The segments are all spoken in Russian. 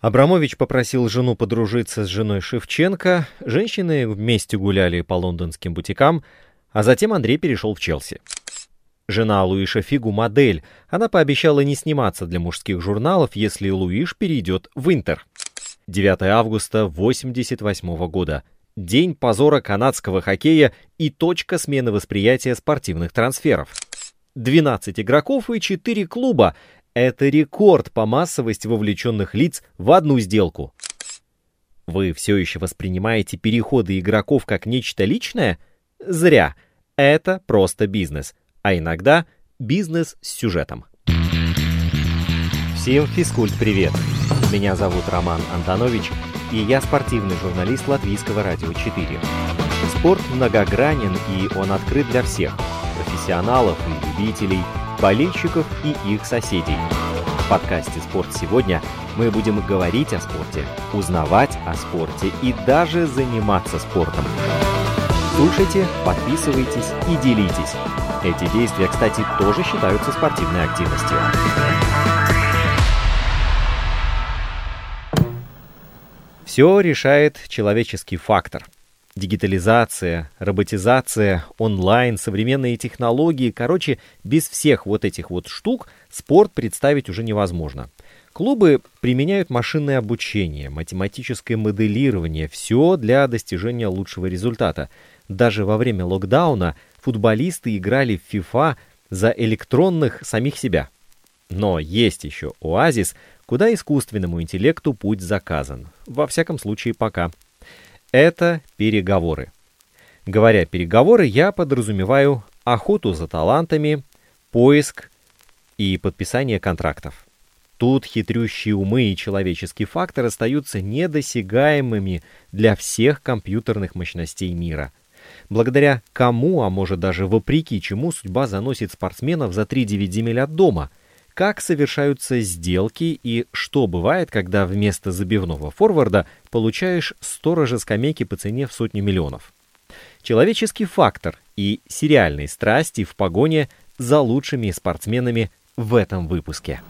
Абрамович попросил жену подружиться с женой Шевченко, женщины вместе гуляли по лондонским бутикам, а затем Андрей перешел в Челси. Жена Луиша Фигу модель, она пообещала не сниматься для мужских журналов, если Луиш перейдет в Интер. 9 августа 1988 года. День позора канадского хоккея и точка смены восприятия спортивных трансферов. 12 игроков и 4 клуба это рекорд по массовости вовлеченных лиц в одну сделку. Вы все еще воспринимаете переходы игроков как нечто личное? Зря. Это просто бизнес. А иногда бизнес с сюжетом. Всем физкульт-привет! Меня зовут Роман Антонович, и я спортивный журналист Латвийского радио 4. Спорт многогранен, и он открыт для всех – профессионалов и любителей – болельщиков и их соседей. В подкасте «Спорт сегодня» мы будем говорить о спорте, узнавать о спорте и даже заниматься спортом. Слушайте, подписывайтесь и делитесь. Эти действия, кстати, тоже считаются спортивной активностью. Все решает человеческий фактор – Дигитализация, роботизация, онлайн, современные технологии. Короче, без всех вот этих вот штук спорт представить уже невозможно. Клубы применяют машинное обучение, математическое моделирование, все для достижения лучшего результата. Даже во время локдауна футболисты играли в FIFA за электронных самих себя. Но есть еще оазис, куда искусственному интеллекту путь заказан. Во всяком случае, пока. Это переговоры. Говоря переговоры, я подразумеваю охоту за талантами, поиск и подписание контрактов. Тут хитрющие умы и человеческий фактор остаются недосягаемыми для всех компьютерных мощностей мира. Благодаря кому, а может даже вопреки чему, судьба заносит спортсменов за 3-9 земель от дома – как совершаются сделки и что бывает, когда вместо забивного форварда получаешь сторожа скамейки по цене в сотни миллионов. Человеческий фактор и сериальные страсти в погоне за лучшими спортсменами в этом выпуске.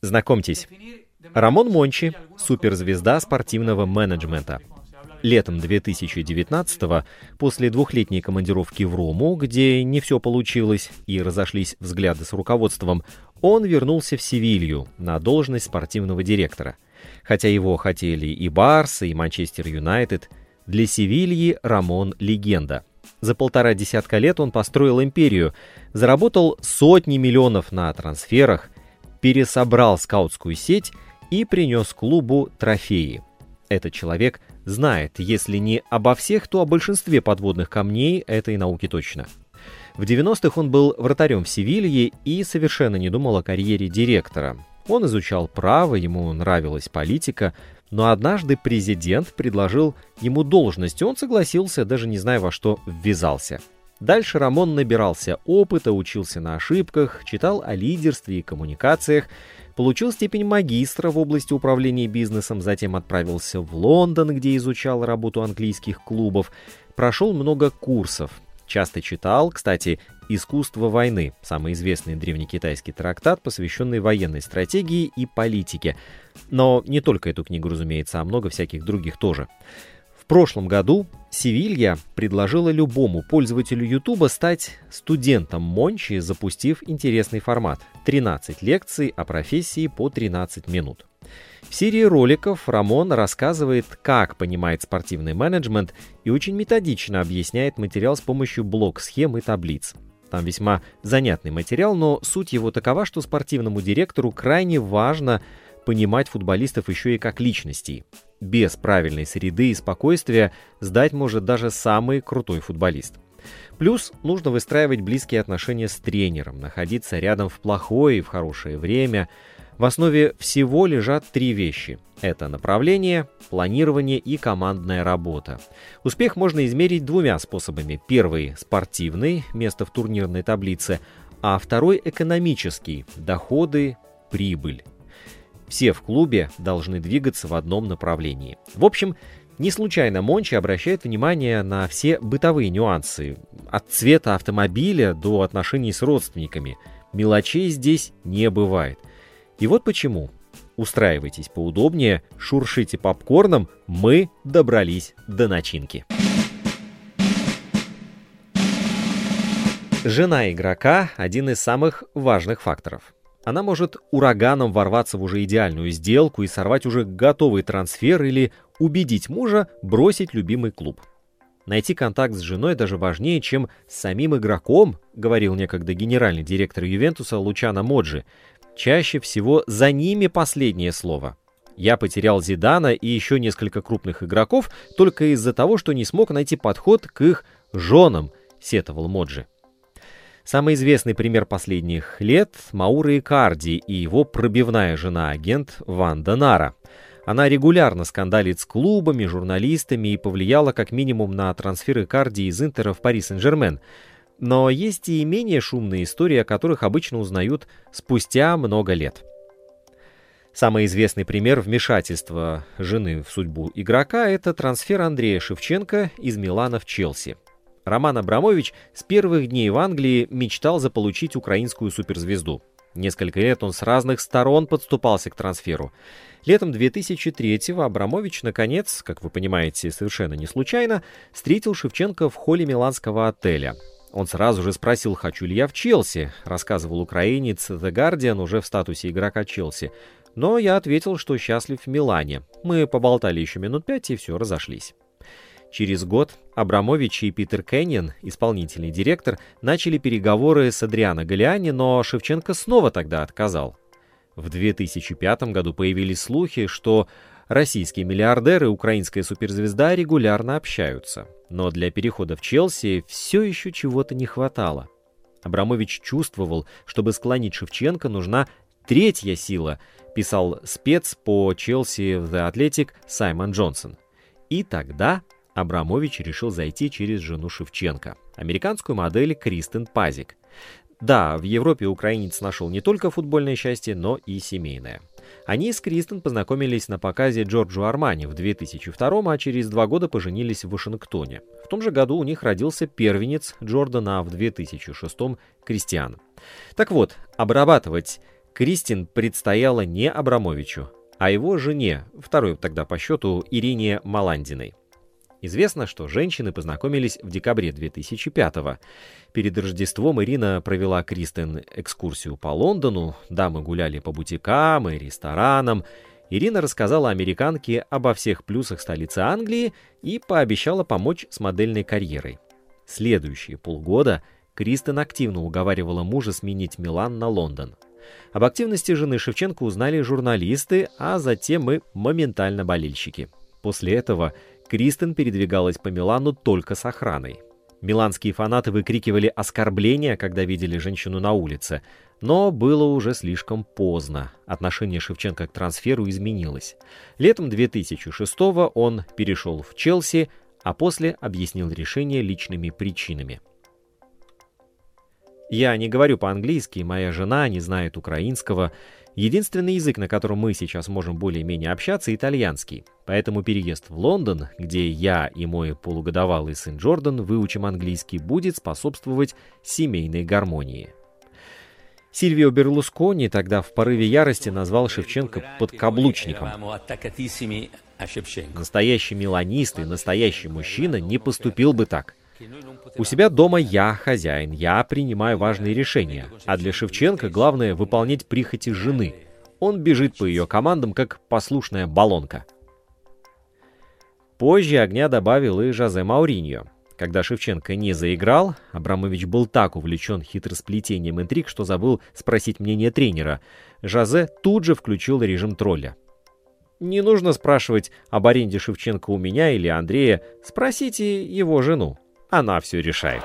Знакомьтесь, Рамон Мончи, суперзвезда спортивного менеджмента – Летом 2019-го, после двухлетней командировки в Рому, где не все получилось и разошлись взгляды с руководством, он вернулся в Севилью на должность спортивного директора. Хотя его хотели и Барс, и Манчестер Юнайтед, для Севильи Рамон – легенда. За полтора десятка лет он построил империю, заработал сотни миллионов на трансферах, пересобрал скаутскую сеть и принес клубу трофеи. Этот человек знает, если не обо всех, то о большинстве подводных камней этой науки точно. В 90-х он был вратарем в Севилье и совершенно не думал о карьере директора. Он изучал право, ему нравилась политика, но однажды президент предложил ему должность, и он согласился, даже не зная, во что ввязался. Дальше Рамон набирался опыта, учился на ошибках, читал о лидерстве и коммуникациях, Получил степень магистра в области управления бизнесом, затем отправился в Лондон, где изучал работу английских клубов, прошел много курсов, часто читал, кстати, «Искусство войны», самый известный древнекитайский трактат, посвященный военной стратегии и политике. Но не только эту книгу, разумеется, а много всяких других тоже прошлом году Севилья предложила любому пользователю YouTube стать студентом Мончи, запустив интересный формат – 13 лекций о профессии по 13 минут. В серии роликов Рамон рассказывает, как понимает спортивный менеджмент и очень методично объясняет материал с помощью блок-схем и таблиц. Там весьма занятный материал, но суть его такова, что спортивному директору крайне важно понимать футболистов еще и как личностей. Без правильной среды и спокойствия сдать может даже самый крутой футболист. Плюс нужно выстраивать близкие отношения с тренером, находиться рядом в плохое и в хорошее время. В основе всего лежат три вещи. Это направление, планирование и командная работа. Успех можно измерить двумя способами. Первый – спортивный, место в турнирной таблице, а второй – экономический, доходы, прибыль. Все в клубе должны двигаться в одном направлении. В общем, не случайно Мончи обращает внимание на все бытовые нюансы, от цвета автомобиля до отношений с родственниками. Мелочей здесь не бывает. И вот почему. Устраивайтесь поудобнее, шуршите попкорном, мы добрались до начинки. Жена игрока – один из самых важных факторов. Она может ураганом ворваться в уже идеальную сделку и сорвать уже готовый трансфер или убедить мужа бросить любимый клуб. Найти контакт с женой даже важнее, чем с самим игроком, говорил некогда генеральный директор Ювентуса Лучано Моджи. Чаще всего за ними последнее слово. Я потерял Зидана и еще несколько крупных игроков только из-за того, что не смог найти подход к их женам, сетовал Моджи. Самый известный пример последних лет – Маура Икарди и его пробивная жена-агент Ванда Нара. Она регулярно скандалит с клубами, журналистами и повлияла как минимум на трансфер Икарди из Интера в Пари Сен-Жермен. Но есть и менее шумные истории, о которых обычно узнают спустя много лет. Самый известный пример вмешательства жены в судьбу игрока – это трансфер Андрея Шевченко из Милана в Челси – Роман Абрамович с первых дней в Англии мечтал заполучить украинскую суперзвезду. Несколько лет он с разных сторон подступался к трансферу. Летом 2003-го Абрамович, наконец, как вы понимаете, совершенно не случайно, встретил Шевченко в холле миланского отеля. Он сразу же спросил, хочу ли я в Челси, рассказывал украинец The Guardian уже в статусе игрока Челси. Но я ответил, что счастлив в Милане. Мы поболтали еще минут пять и все, разошлись. Через год Абрамович и Питер Кэньон, исполнительный директор, начали переговоры с Адриано Галиани, но Шевченко снова тогда отказал. В 2005 году появились слухи, что российские миллиардеры и украинская суперзвезда регулярно общаются. Но для перехода в Челси все еще чего-то не хватало. Абрамович чувствовал, чтобы склонить Шевченко, нужна третья сила, писал спец по Челси в The Athletic Саймон Джонсон. И тогда Абрамович решил зайти через жену Шевченко, американскую модель Кристен Пазик. Да, в Европе украинец нашел не только футбольное счастье, но и семейное. Они с Кристен познакомились на показе Джорджо Армани в 2002 а через два года поженились в Вашингтоне. В том же году у них родился первенец Джордана, а в 2006 Кристиан. Так вот, обрабатывать Кристин предстояло не Абрамовичу, а его жене, второй тогда по счету Ирине Маландиной. Известно, что женщины познакомились в декабре 2005-го. Перед Рождеством Ирина провела Кристен экскурсию по Лондону, дамы гуляли по бутикам и ресторанам. Ирина рассказала американке обо всех плюсах столицы Англии и пообещала помочь с модельной карьерой. Следующие полгода Кристен активно уговаривала мужа сменить Милан на Лондон. Об активности жены Шевченко узнали журналисты, а затем и моментально болельщики. После этого Кристен передвигалась по Милану только с охраной. Миланские фанаты выкрикивали оскорбления, когда видели женщину на улице. Но было уже слишком поздно. Отношение Шевченко к трансферу изменилось. Летом 2006-го он перешел в Челси, а после объяснил решение личными причинами. Я не говорю по-английски, моя жена не знает украинского. Единственный язык, на котором мы сейчас можем более-менее общаться, итальянский. Поэтому переезд в Лондон, где я и мой полугодовалый сын Джордан выучим английский, будет способствовать семейной гармонии. Сильвио Берлускони тогда в порыве ярости назвал Шевченко подкаблучником. Настоящий меланист и настоящий мужчина не поступил бы так. У себя дома я хозяин, я принимаю важные решения. А для Шевченко главное выполнять прихоти жены. Он бежит по ее командам, как послушная баллонка. Позже огня добавил и Жозе Мауриньо. Когда Шевченко не заиграл, Абрамович был так увлечен хитросплетением интриг, что забыл спросить мнение тренера. Жозе тут же включил режим тролля. Не нужно спрашивать об аренде Шевченко у меня или Андрея, спросите его жену. Она все решает.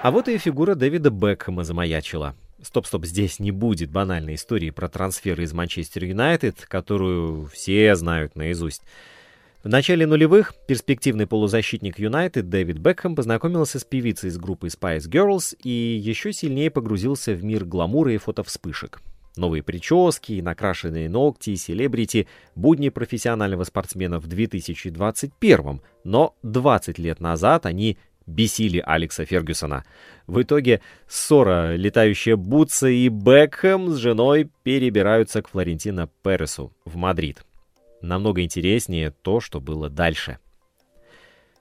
А вот и фигура Дэвида Бекхэма замаячила. Стоп-стоп, здесь не будет банальной истории про трансфер из Манчестер Юнайтед, которую все знают наизусть. В начале нулевых перспективный полузащитник Юнайтед Дэвид Бекхэм познакомился с певицей из группы Spice Girls и еще сильнее погрузился в мир гламура и фотовспышек. Новые прически, накрашенные ногти, селебрити, будни профессионального спортсмена в 2021, но 20 лет назад они бесили Алекса Фергюсона. В итоге ссора, летающая Бутса и Бекхэм с женой перебираются к Флорентино Пересу в Мадрид. Намного интереснее то, что было дальше.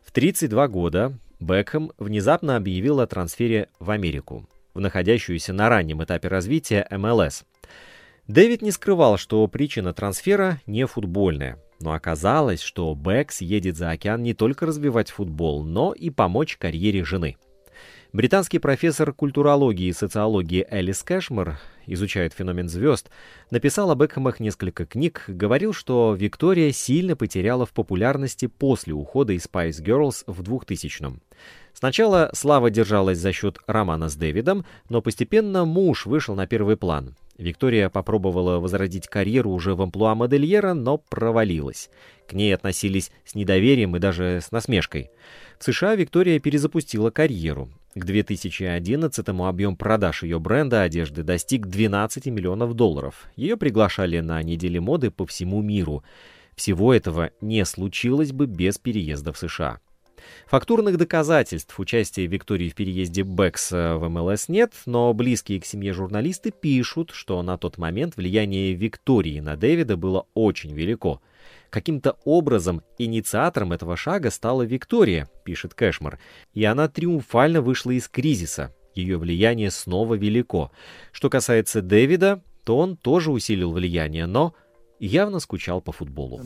В 32 года Бекхэм внезапно объявил о трансфере в Америку, в находящуюся на раннем этапе развития МЛС. Дэвид не скрывал, что причина трансфера не футбольная, но оказалось, что Бэкс едет за океан не только развивать футбол, но и помочь карьере жены. Британский профессор культурологии и социологии Элис Кэшмер изучает феномен звезд, написал об Бекхэмах несколько книг, говорил, что Виктория сильно потеряла в популярности после ухода из Spice Girls в 2000-м. Сначала слава держалась за счет романа с Дэвидом, но постепенно муж вышел на первый план. Виктория попробовала возродить карьеру уже в амплуа модельера, но провалилась. К ней относились с недоверием и даже с насмешкой. В США Виктория перезапустила карьеру. К 2011-му объем продаж ее бренда одежды достиг 12 миллионов долларов. Ее приглашали на недели моды по всему миру. Всего этого не случилось бы без переезда в США. Фактурных доказательств участия Виктории в переезде Бэкс в МЛС нет, но близкие к семье журналисты пишут, что на тот момент влияние Виктории на Дэвида было очень велико. Каким-то образом инициатором этого шага стала Виктория, пишет Кэшмар, и она триумфально вышла из кризиса. Ее влияние снова велико. Что касается Дэвида, то он тоже усилил влияние, но явно скучал по футболу.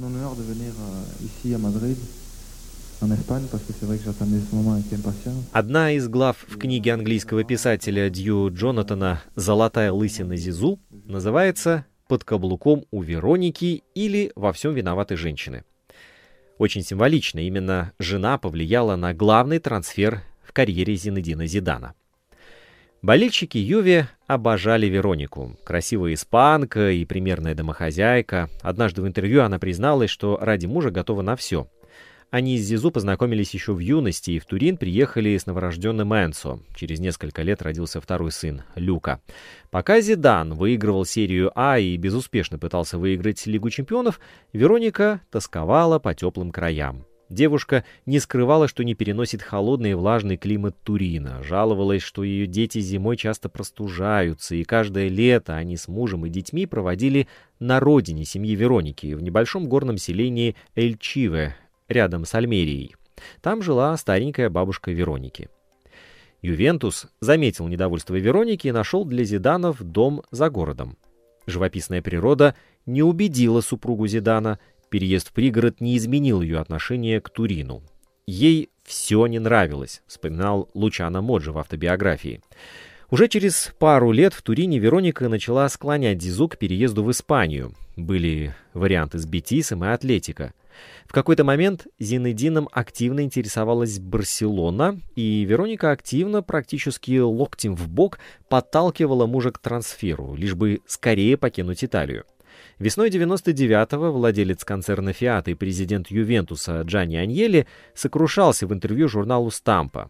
Одна из глав в книге английского писателя Дью Джонатана «Золотая лысина Зизу» называется под каблуком у Вероники или во всем виноваты женщины. Очень символично, именно жена повлияла на главный трансфер в карьере Зинедина Зидана. Болельщики Юве обожали Веронику. Красивая испанка и примерная домохозяйка. Однажды в интервью она призналась, что ради мужа готова на все — они с Зизу познакомились еще в юности и в Турин приехали с новорожденным Энсо. Через несколько лет родился второй сын, Люка. Пока Зидан выигрывал серию А и безуспешно пытался выиграть Лигу чемпионов, Вероника тосковала по теплым краям. Девушка не скрывала, что не переносит холодный и влажный климат Турина, жаловалась, что ее дети зимой часто простужаются, и каждое лето они с мужем и детьми проводили на родине семьи Вероники, в небольшом горном селении Эльчиве, рядом с Альмерией. Там жила старенькая бабушка Вероники. Ювентус заметил недовольство Вероники и нашел для Зиданов дом за городом. Живописная природа не убедила супругу Зидана, переезд в пригород не изменил ее отношение к Турину. Ей все не нравилось, вспоминал Лучано Моджи в автобиографии. Уже через пару лет в Турине Вероника начала склонять Зизу к переезду в Испанию. Были варианты с Бетисом и Атлетико. В какой-то момент Зинедином активно интересовалась Барселона, и Вероника активно, практически локтем в бок, подталкивала мужа к трансферу, лишь бы скорее покинуть Италию. Весной 99-го владелец концерна «Фиат» и президент Ювентуса Джанни Аньели сокрушался в интервью журналу «Стампа».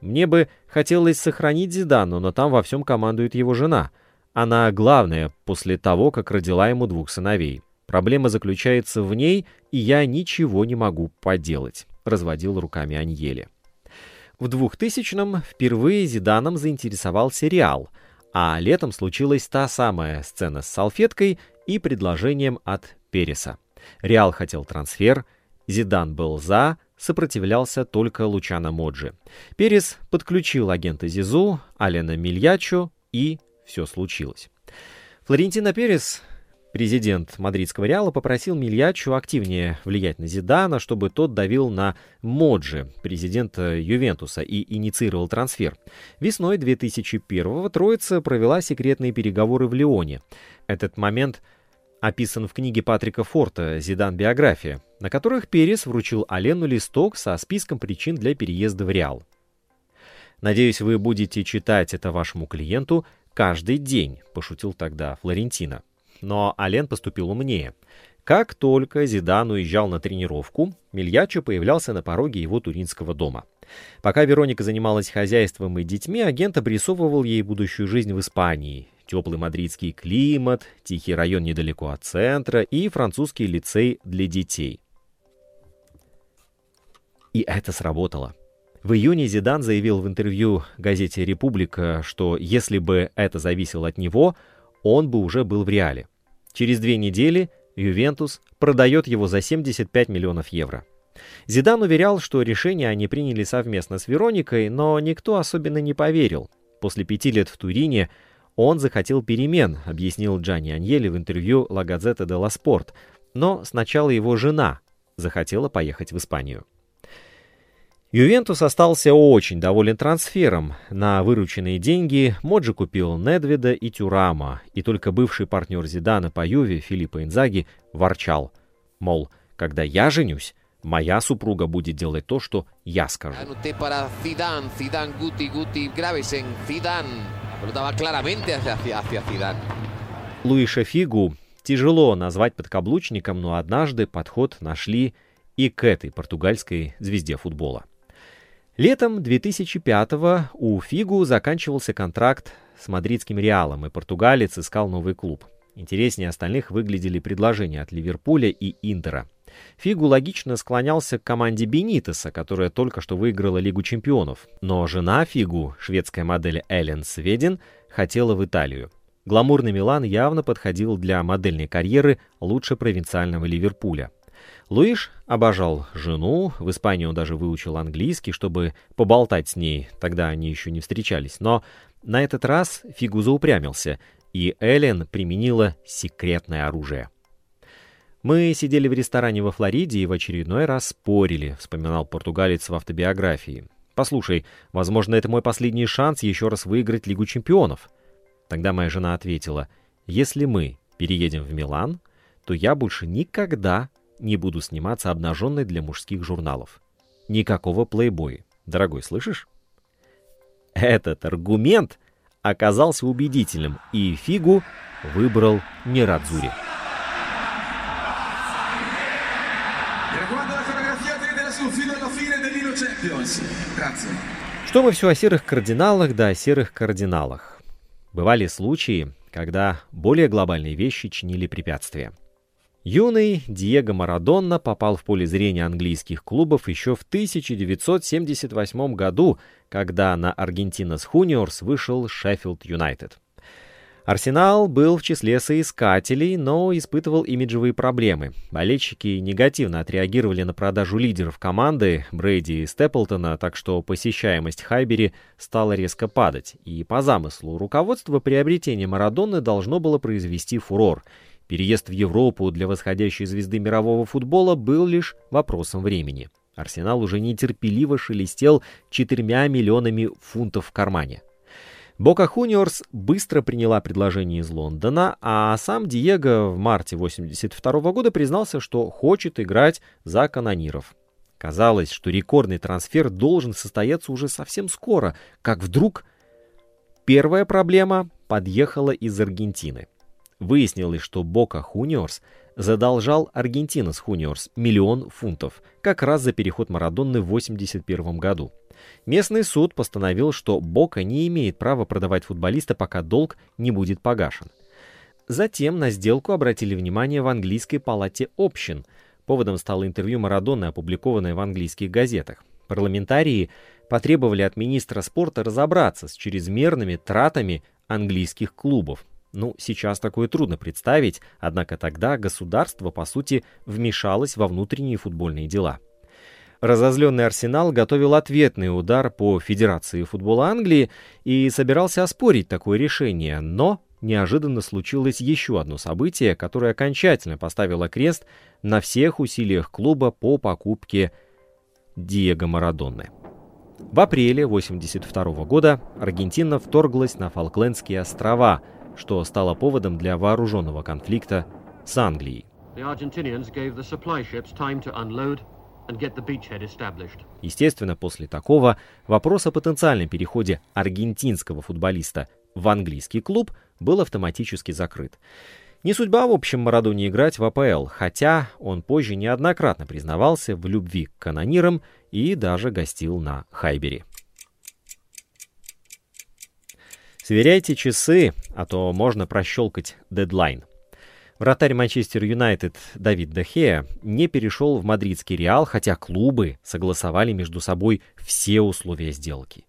«Мне бы хотелось сохранить Зидану, но там во всем командует его жена. Она главная после того, как родила ему двух сыновей. Проблема заключается в ней, и я ничего не могу поделать», — разводил руками Аньели. В 2000-м впервые Зиданом заинтересовал сериал, а летом случилась та самая сцена с салфеткой и предложением от Переса. Реал хотел трансфер, Зидан был за, сопротивлялся только Лучано Моджи. Перес подключил агента Зизу, Алена Мильячо, и все случилось. Флорентино Перес Президент мадридского Реала попросил Мильячу активнее влиять на Зидана, чтобы тот давил на Моджи, президента Ювентуса, и инициировал трансфер. Весной 2001-го Троица провела секретные переговоры в Лионе. Этот момент описан в книге Патрика Форта «Зидан. Биография», на которых Перес вручил Алену листок со списком причин для переезда в Реал. «Надеюсь, вы будете читать это вашему клиенту каждый день», — пошутил тогда Флорентино. Но Ален поступил умнее. Как только Зидан уезжал на тренировку, Мильячо появлялся на пороге его туринского дома. Пока Вероника занималась хозяйством и детьми, агент обрисовывал ей будущую жизнь в Испании. теплый мадридский климат, тихий район недалеко от центра и французский лицей для детей. И это сработало. В июне Зидан заявил в интервью газете «Република», что если бы это зависело от него, он бы уже был в реале. Через две недели Ювентус продает его за 75 миллионов евро. Зидан уверял, что решение они приняли совместно с Вероникой, но никто особенно не поверил. После пяти лет в Турине он захотел перемен, объяснил Джанни Аньели в интервью «Ла Газета де ла Спорт», но сначала его жена захотела поехать в Испанию. Ювентус остался очень доволен трансфером. На вырученные деньги Моджи купил Недведа и Тюрама, и только бывший партнер Зидана по Юве Филиппа Инзаги ворчал, мол, когда я женюсь, моя супруга будет делать то, что я скажу. Луиша Фигу тяжело назвать подкаблучником, но однажды подход нашли и к этой португальской звезде футбола. Летом 2005-го у Фигу заканчивался контракт с мадридским Реалом, и португалец искал новый клуб. Интереснее остальных выглядели предложения от Ливерпуля и Интера. Фигу логично склонялся к команде Бенитеса, которая только что выиграла Лигу чемпионов. Но жена Фигу, шведская модель Эллен Сведен, хотела в Италию. Гламурный Милан явно подходил для модельной карьеры лучше провинциального Ливерпуля. Луиш обожал жену, в Испании он даже выучил английский, чтобы поболтать с ней, тогда они еще не встречались, но на этот раз Фигу заупрямился, и Эллен применила секретное оружие. «Мы сидели в ресторане во Флориде и в очередной раз спорили», — вспоминал португалец в автобиографии. «Послушай, возможно, это мой последний шанс еще раз выиграть Лигу чемпионов». Тогда моя жена ответила, «Если мы переедем в Милан, то я больше никогда не буду сниматься обнаженной для мужских журналов. Никакого плейбоя. Дорогой, слышишь? Этот аргумент оказался убедительным, и Фигу выбрал Нерадзури. Что мы все о серых кардиналах, да о серых кардиналах. Бывали случаи, когда более глобальные вещи чинили препятствия. Юный Диего Марадонна попал в поле зрения английских клубов еще в 1978 году, когда на Аргентинас Хуниорс вышел Шеффилд Юнайтед. Арсенал был в числе соискателей, но испытывал имиджевые проблемы. Болельщики негативно отреагировали на продажу лидеров команды Брейди и Степлтона, так что посещаемость Хайбери стала резко падать. И по замыслу руководства приобретение Марадонны должно было произвести фурор – Переезд в Европу для восходящей звезды мирового футбола был лишь вопросом времени. Арсенал уже нетерпеливо шелестел четырьмя миллионами фунтов в кармане. Бока Хуниорс быстро приняла предложение из Лондона, а сам Диего в марте 1982 года признался, что хочет играть за канониров. Казалось, что рекордный трансфер должен состояться уже совсем скоро, как вдруг первая проблема подъехала из Аргентины. Выяснилось, что Бока Хуниорс задолжал Аргентинас Хуниорс миллион фунтов, как раз за переход Марадонны в 1981 году. Местный суд постановил, что Бока не имеет права продавать футболиста, пока долг не будет погашен. Затем на сделку обратили внимание в английской палате общин. Поводом стало интервью Марадонны, опубликованное в английских газетах. Парламентарии потребовали от министра спорта разобраться с чрезмерными тратами английских клубов. Ну, сейчас такое трудно представить, однако тогда государство, по сути, вмешалось во внутренние футбольные дела. Разозленный Арсенал готовил ответный удар по Федерации футбола Англии и собирался оспорить такое решение, но неожиданно случилось еще одно событие, которое окончательно поставило крест на всех усилиях клуба по покупке Диего Марадонны. В апреле 1982 года Аргентина вторглась на Фолклендские острова – что стало поводом для вооруженного конфликта с Англией. Естественно, после такого вопрос о потенциальном переходе аргентинского футболиста в английский клуб был автоматически закрыт. Не судьба, в общем, Марадоне играть в АПЛ, хотя он позже неоднократно признавался в любви к канонирам и даже гостил на Хайбере. Сверяйте часы, а то можно прощелкать дедлайн. Вратарь Манчестер Юнайтед Давид Дехея не перешел в мадридский Реал, хотя клубы согласовали между собой все условия сделки.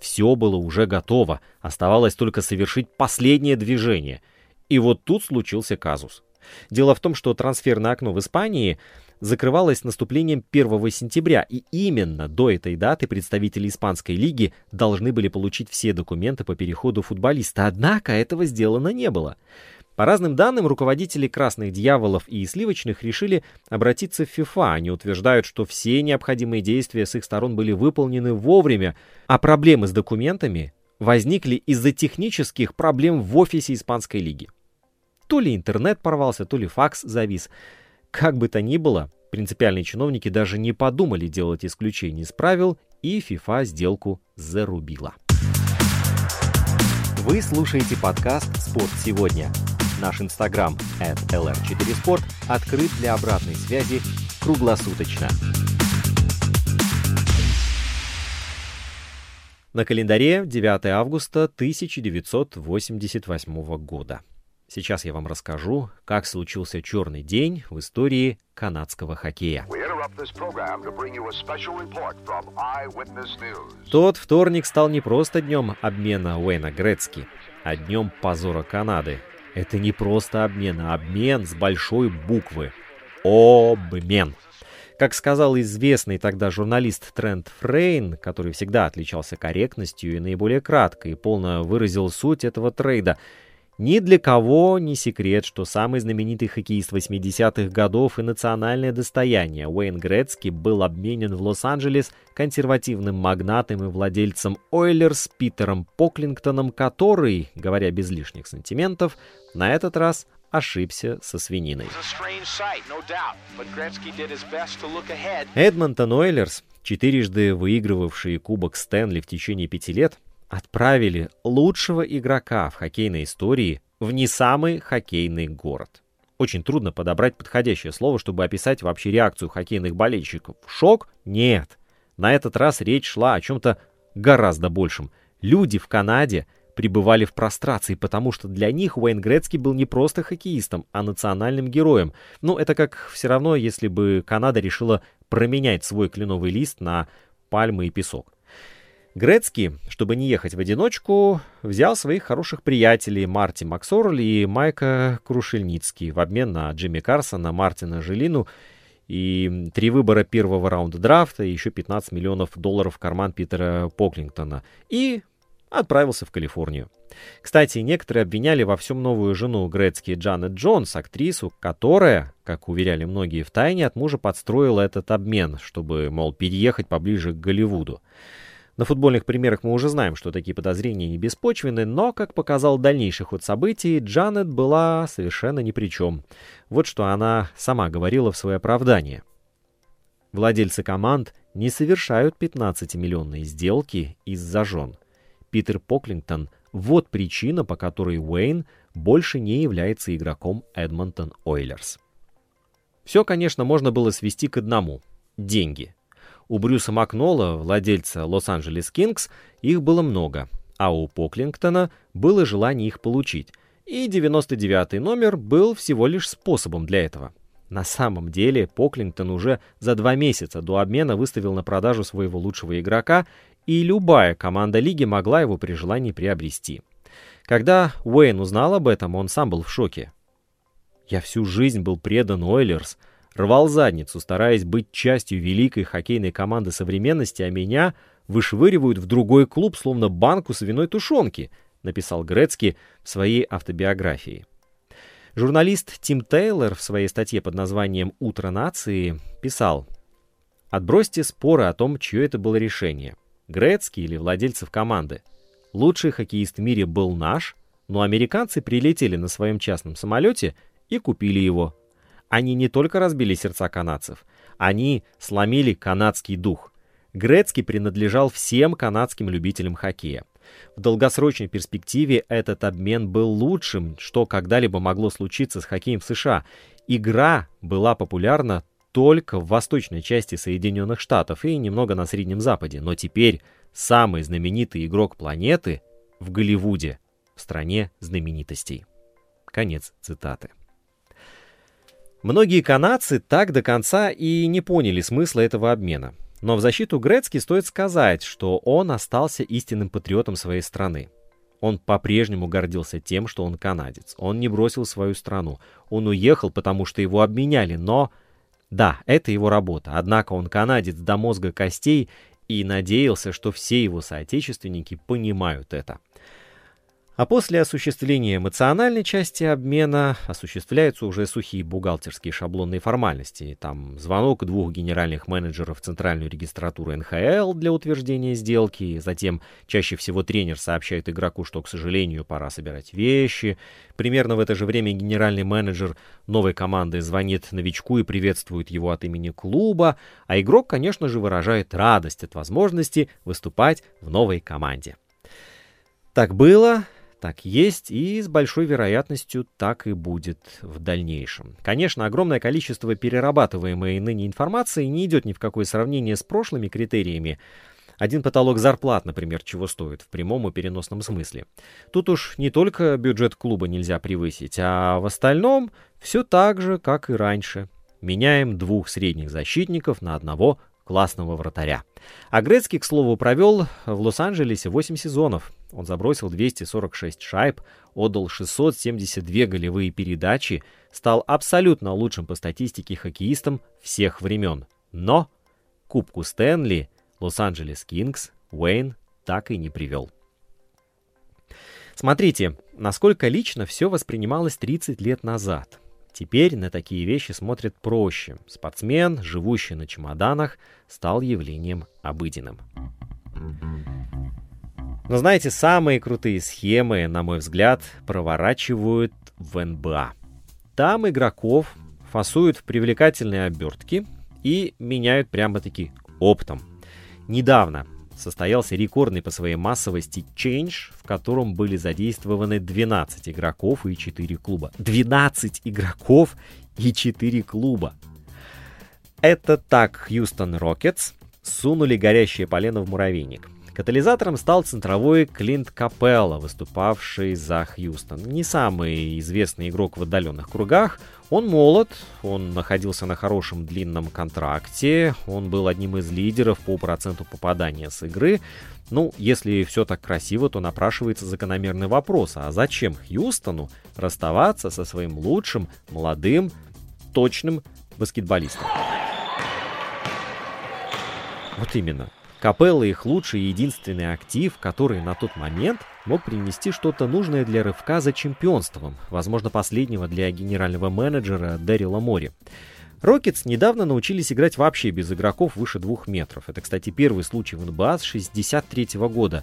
Все было уже готово, оставалось только совершить последнее движение. И вот тут случился казус. Дело в том, что трансферное окно в Испании закрывалось наступлением 1 сентября, и именно до этой даты представители Испанской лиги должны были получить все документы по переходу футболиста, однако этого сделано не было. По разным данным, руководители «Красных дьяволов» и «Сливочных» решили обратиться в FIFA. Они утверждают, что все необходимые действия с их сторон были выполнены вовремя, а проблемы с документами возникли из-за технических проблем в офисе Испанской лиги. То ли интернет порвался, то ли факс завис. Как бы то ни было, принципиальные чиновники даже не подумали делать исключение из правил, и FIFA сделку зарубила. Вы слушаете подкаст «Спорт сегодня». Наш инстаграм at lr4sport открыт для обратной связи круглосуточно. На календаре 9 августа 1988 года. Сейчас я вам расскажу, как случился черный день в истории канадского хоккея. Тот вторник стал не просто днем обмена Уэйна Грецки, а днем позора Канады, это не просто обмен, а обмен с большой буквы. Обмен. Как сказал известный тогда журналист Трент Фрейн, который всегда отличался корректностью и наиболее кратко и полно выразил суть этого трейда – ни для кого не секрет, что самый знаменитый хоккеист 80-х годов и национальное достояние Уэйн Грецки был обменен в Лос-Анджелес консервативным магнатом и владельцем Ойлерс Питером Поклингтоном, который, говоря без лишних сантиментов, на этот раз ошибся со свининой. Эдмонтон Ойлерс, четырежды выигрывавший Кубок Стэнли в течение пяти лет, отправили лучшего игрока в хоккейной истории в не самый хоккейный город. Очень трудно подобрать подходящее слово, чтобы описать вообще реакцию хоккейных болельщиков. Шок? Нет. На этот раз речь шла о чем-то гораздо большем. Люди в Канаде пребывали в прострации, потому что для них Уэйн Грецкий был не просто хоккеистом, а национальным героем. Ну, это как все равно, если бы Канада решила променять свой кленовый лист на пальмы и песок. Грецкий, чтобы не ехать в одиночку, взял своих хороших приятелей Марти Максорли и Майка Крушельницкий в обмен на Джимми Карсона, Мартина Жилину и три выбора первого раунда драфта, и еще 15 миллионов долларов в карман Питера Поклингтона. И отправился в Калифорнию. Кстати, некоторые обвиняли во всем новую жену Грецки Джанет Джонс, актрису, которая, как уверяли многие в тайне, от мужа подстроила этот обмен, чтобы, мол, переехать поближе к Голливуду. На футбольных примерах мы уже знаем, что такие подозрения не беспочвены, но, как показал дальнейший ход событий, Джанет была совершенно ни при чем. Вот что она сама говорила в свое оправдание. Владельцы команд не совершают 15-миллионные сделки из-за жен. Питер Поклингтон – вот причина, по которой Уэйн больше не является игроком Эдмонтон Ойлерс. Все, конечно, можно было свести к одному – деньги – у Брюса Макнола, владельца Лос-Анджелес Кингс, их было много, а у Поклингтона было желание их получить, и 99-й номер был всего лишь способом для этого. На самом деле Поклингтон уже за два месяца до обмена выставил на продажу своего лучшего игрока, и любая команда лиги могла его при желании приобрести. Когда Уэйн узнал об этом, он сам был в шоке. «Я всю жизнь был предан Ойлерс», рвал задницу, стараясь быть частью великой хоккейной команды современности, а меня вышвыривают в другой клуб, словно банку свиной тушенки, написал Грецки в своей автобиографии. Журналист Тим Тейлор в своей статье под названием «Утро нации» писал «Отбросьте споры о том, чье это было решение, Грецкий или владельцев команды. Лучший хоккеист в мире был наш, но американцы прилетели на своем частном самолете и купили его, они не только разбили сердца канадцев, они сломили канадский дух. Грецкий принадлежал всем канадским любителям хоккея. В долгосрочной перспективе этот обмен был лучшим, что когда-либо могло случиться с хоккеем в США. Игра была популярна только в восточной части Соединенных Штатов и немного на Среднем Западе. Но теперь самый знаменитый игрок планеты в Голливуде, в стране знаменитостей. Конец цитаты. Многие канадцы так до конца и не поняли смысла этого обмена. Но в защиту Грецки стоит сказать, что он остался истинным патриотом своей страны. Он по-прежнему гордился тем, что он канадец. Он не бросил свою страну. Он уехал, потому что его обменяли, но... Да, это его работа, однако он канадец до мозга костей и надеялся, что все его соотечественники понимают это. А после осуществления эмоциональной части обмена осуществляются уже сухие бухгалтерские шаблонные формальности. Там звонок двух генеральных менеджеров в центральную регистратуру НХЛ для утверждения сделки. Затем чаще всего тренер сообщает игроку, что, к сожалению, пора собирать вещи. Примерно в это же время генеральный менеджер новой команды звонит новичку и приветствует его от имени клуба. А игрок, конечно же, выражает радость от возможности выступать в новой команде. Так было, так есть и с большой вероятностью так и будет в дальнейшем. Конечно, огромное количество перерабатываемой ныне информации не идет ни в какое сравнение с прошлыми критериями. Один потолок зарплат, например, чего стоит в прямом и переносном смысле. Тут уж не только бюджет клуба нельзя превысить, а в остальном все так же, как и раньше. Меняем двух средних защитников на одного классного вратаря. А Грецкий, к слову, провел в Лос-Анджелесе 8 сезонов. Он забросил 246 шайб, отдал 672 голевые передачи, стал абсолютно лучшим по статистике хоккеистом всех времен. Но Кубку Стэнли Лос-Анджелес Кингс Уэйн так и не привел. Смотрите, насколько лично все воспринималось 30 лет назад – Теперь на такие вещи смотрят проще. Спортсмен, живущий на чемоданах, стал явлением обыденным. Но знаете, самые крутые схемы, на мой взгляд, проворачивают в НБА. Там игроков фасуют в привлекательные обертки и меняют прямо-таки оптом. Недавно состоялся рекордный по своей массовости Change, в котором были задействованы 12 игроков и 4 клуба. 12 игроков и 4 клуба. Это так Хьюстон Рокетс сунули горящее полено в муравейник. Катализатором стал центровой Клинт Капелла, выступавший за Хьюстон. Не самый известный игрок в отдаленных кругах. Он молод, он находился на хорошем длинном контракте, он был одним из лидеров по проценту попадания с игры. Ну, если все так красиво, то напрашивается закономерный вопрос, а зачем Хьюстону расставаться со своим лучшим, молодым, точным баскетболистом? Вот именно. Капелла их лучший и единственный актив, который на тот момент мог принести что-то нужное для рывка за чемпионством, возможно, последнего для генерального менеджера Дэрила Мори. Рокетс недавно научились играть вообще без игроков выше двух метров. Это, кстати, первый случай в НБА с 63 -го года.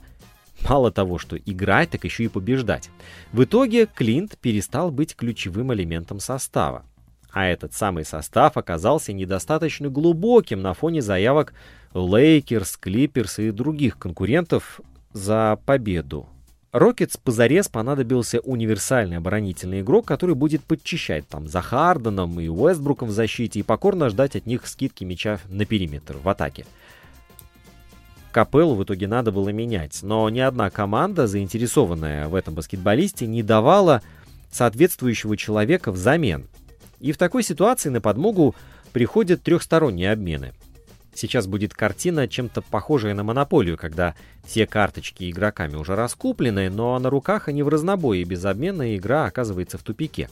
Мало того, что играть, так еще и побеждать. В итоге Клинт перестал быть ключевым элементом состава. А этот самый состав оказался недостаточно глубоким на фоне заявок Лейкерс, Клиперс и других конкурентов за победу. Рокетс позарез понадобился универсальный оборонительный игрок, который будет подчищать там за Харденом и Уэстбруком в защите и покорно ждать от них скидки мяча на периметр в атаке. Капеллу в итоге надо было менять, но ни одна команда, заинтересованная в этом баскетболисте, не давала соответствующего человека взамен. И в такой ситуации на подмогу приходят трехсторонние обмены. Сейчас будет картина, чем-то похожая на монополию, когда все карточки игроками уже раскуплены, но на руках они в разнобой, и без обмена игра оказывается в тупике.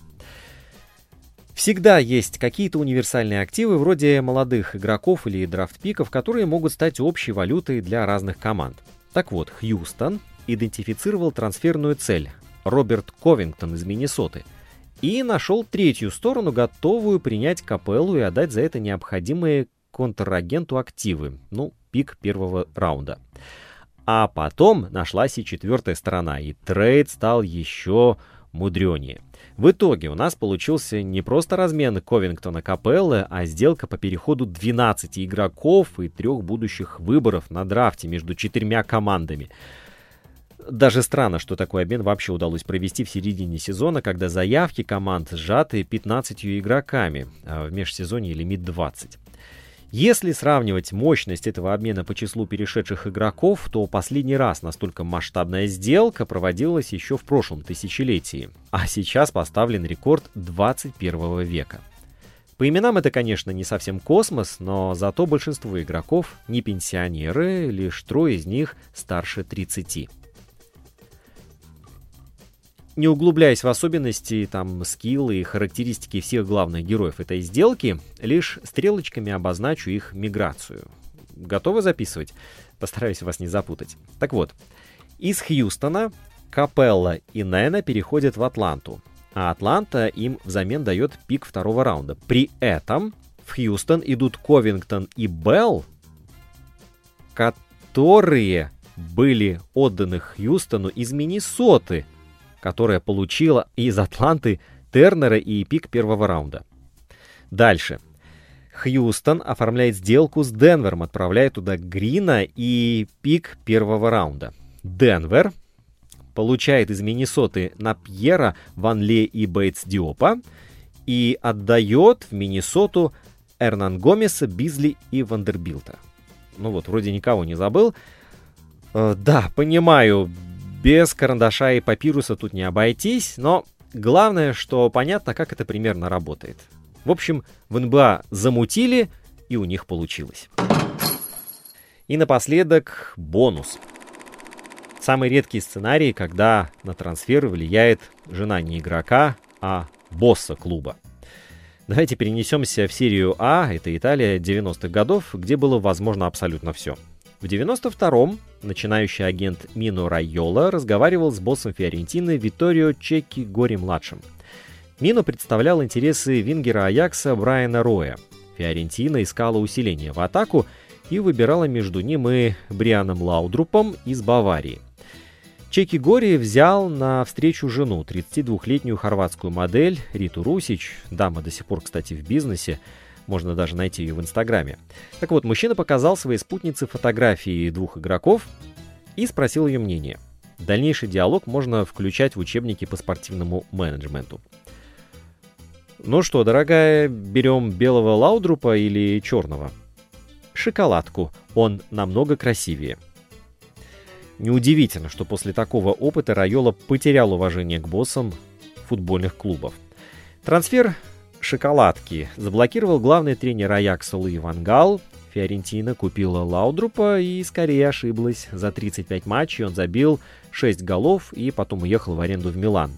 Всегда есть какие-то универсальные активы вроде молодых игроков или драфт-пиков, которые могут стать общей валютой для разных команд. Так вот, Хьюстон идентифицировал трансферную цель – Роберт Ковингтон из Миннесоты – и нашел третью сторону, готовую принять капеллу и отдать за это необходимые контрагенту активы, ну, пик первого раунда. А потом нашлась и четвертая сторона, и трейд стал еще мудренее. В итоге у нас получился не просто размен Ковингтона Капеллы, а сделка по переходу 12 игроков и трех будущих выборов на драфте между четырьмя командами. Даже странно, что такой обмен вообще удалось провести в середине сезона, когда заявки команд сжаты 15 игроками, а в межсезонье лимит 20. Если сравнивать мощность этого обмена по числу перешедших игроков, то последний раз настолько масштабная сделка проводилась еще в прошлом тысячелетии, а сейчас поставлен рекорд 21 века. По именам это, конечно, не совсем космос, но зато большинство игроков не пенсионеры, лишь трое из них старше 30 не углубляясь в особенности, там, скиллы и характеристики всех главных героев этой сделки, лишь стрелочками обозначу их миграцию. Готовы записывать? Постараюсь вас не запутать. Так вот, из Хьюстона Капелла и Нена переходят в Атланту, а Атланта им взамен дает пик второго раунда. При этом в Хьюстон идут Ковингтон и Белл, которые были отданы Хьюстону из Миннесоты – которая получила из Атланты Тернера и пик первого раунда. Дальше. Хьюстон оформляет сделку с Денвером, отправляет туда Грина и пик первого раунда. Денвер получает из Миннесоты Напьера, Ван Ле и Бейтс Диопа и отдает в Миннесоту Эрнан Гомеса, Бизли и Вандербилта. Ну вот, вроде никого не забыл. Э, да, понимаю, без карандаша и папируса тут не обойтись, но главное, что понятно, как это примерно работает. В общем, в НБА замутили, и у них получилось. И напоследок бонус. Самый редкий сценарий, когда на трансфер влияет жена не игрока, а босса клуба. Давайте перенесемся в серию А, это Италия 90-х годов, где было возможно абсолютно все. В 92-м начинающий агент Мино Райола разговаривал с боссом Фиорентины Виторио Чеки Гори-младшим. Мино представлял интересы вингера Аякса Брайана Роя. Фиорентина искала усиление в атаку и выбирала между ним и Брианом Лаудрупом из Баварии. Чеки Гори взял на встречу жену, 32-летнюю хорватскую модель Риту Русич, дама до сих пор, кстати, в бизнесе, можно даже найти ее в Инстаграме. Так вот, мужчина показал своей спутнице фотографии двух игроков и спросил ее мнение. Дальнейший диалог можно включать в учебники по спортивному менеджменту. Ну что, дорогая, берем белого лаудрупа или черного? Шоколадку. Он намного красивее. Неудивительно, что после такого опыта Райола потерял уважение к боссам футбольных клубов. Трансфер шоколадки заблокировал главный тренер Аякса Луи Вангал. Фиорентина купила Лаудрупа и скорее ошиблась. За 35 матчей он забил 6 голов и потом уехал в аренду в Милан.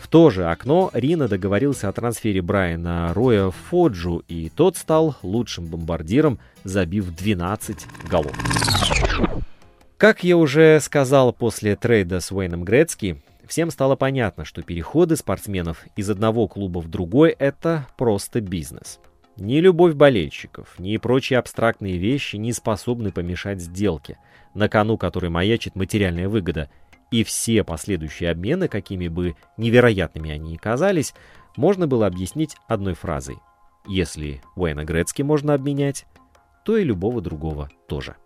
В то же окно Рина договорился о трансфере Брайана Роя Фоджу, и тот стал лучшим бомбардиром, забив 12 голов. Как я уже сказал после трейда с Уэйном Грецки, Всем стало понятно, что переходы спортсменов из одного клуба в другой – это просто бизнес. Ни любовь болельщиков, ни прочие абстрактные вещи не способны помешать сделке, на кону которой маячит материальная выгода, и все последующие обмены, какими бы невероятными они ни казались, можно было объяснить одной фразой. Если Уэйна Грецки можно обменять, то и любого другого тоже.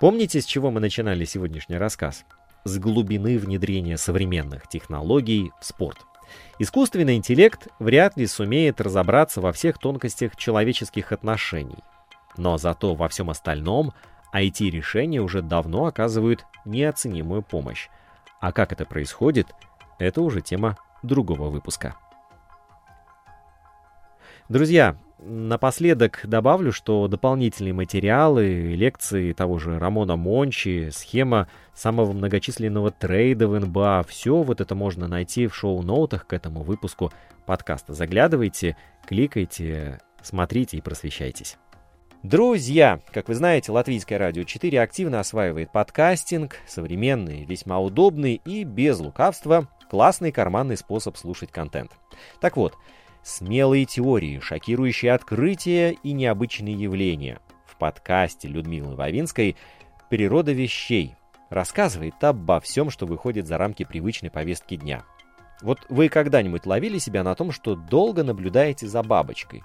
Помните, с чего мы начинали сегодняшний рассказ? С глубины внедрения современных технологий в спорт. Искусственный интеллект вряд ли сумеет разобраться во всех тонкостях человеческих отношений. Но зато во всем остальном IT-решения уже давно оказывают неоценимую помощь. А как это происходит, это уже тема другого выпуска. Друзья, Напоследок добавлю, что дополнительные материалы, лекции того же Рамона Мончи, схема самого многочисленного трейда в НБА, все вот это можно найти в шоу-ноутах к этому выпуску подкаста. Заглядывайте, кликайте, смотрите и просвещайтесь. Друзья, как вы знаете, Латвийское радио 4 активно осваивает подкастинг, современный, весьма удобный и без лукавства классный карманный способ слушать контент. Так вот, Смелые теории, шокирующие открытия и необычные явления. В подкасте Людмилы Вавинской «Природа вещей» рассказывает обо всем, что выходит за рамки привычной повестки дня. Вот вы когда-нибудь ловили себя на том, что долго наблюдаете за бабочкой?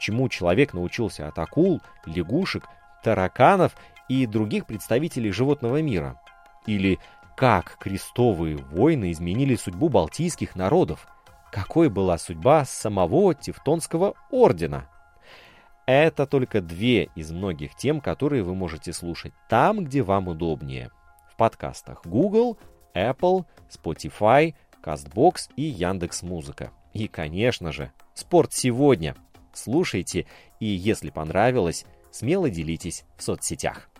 Чему человек научился от акул, лягушек, тараканов и других представителей животного мира? Или как крестовые войны изменили судьбу балтийских народов? Какой была судьба самого Тевтонского ордена. Это только две из многих тем, которые вы можете слушать там, где вам удобнее. В подкастах Google, Apple, Spotify, CastBox и Яндекс Музыка. И, конечно же, Спорт сегодня. Слушайте и, если понравилось, смело делитесь в соцсетях.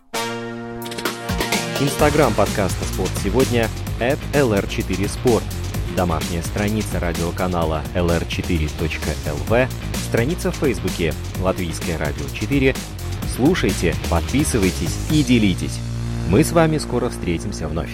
Инстаграм подкаста «Спорт сегодня» at lr4sport. Домашняя страница радиоканала lr4.lv, страница в Фейсбуке «Латвийское радио 4». Слушайте, подписывайтесь и делитесь. Мы с вами скоро встретимся вновь.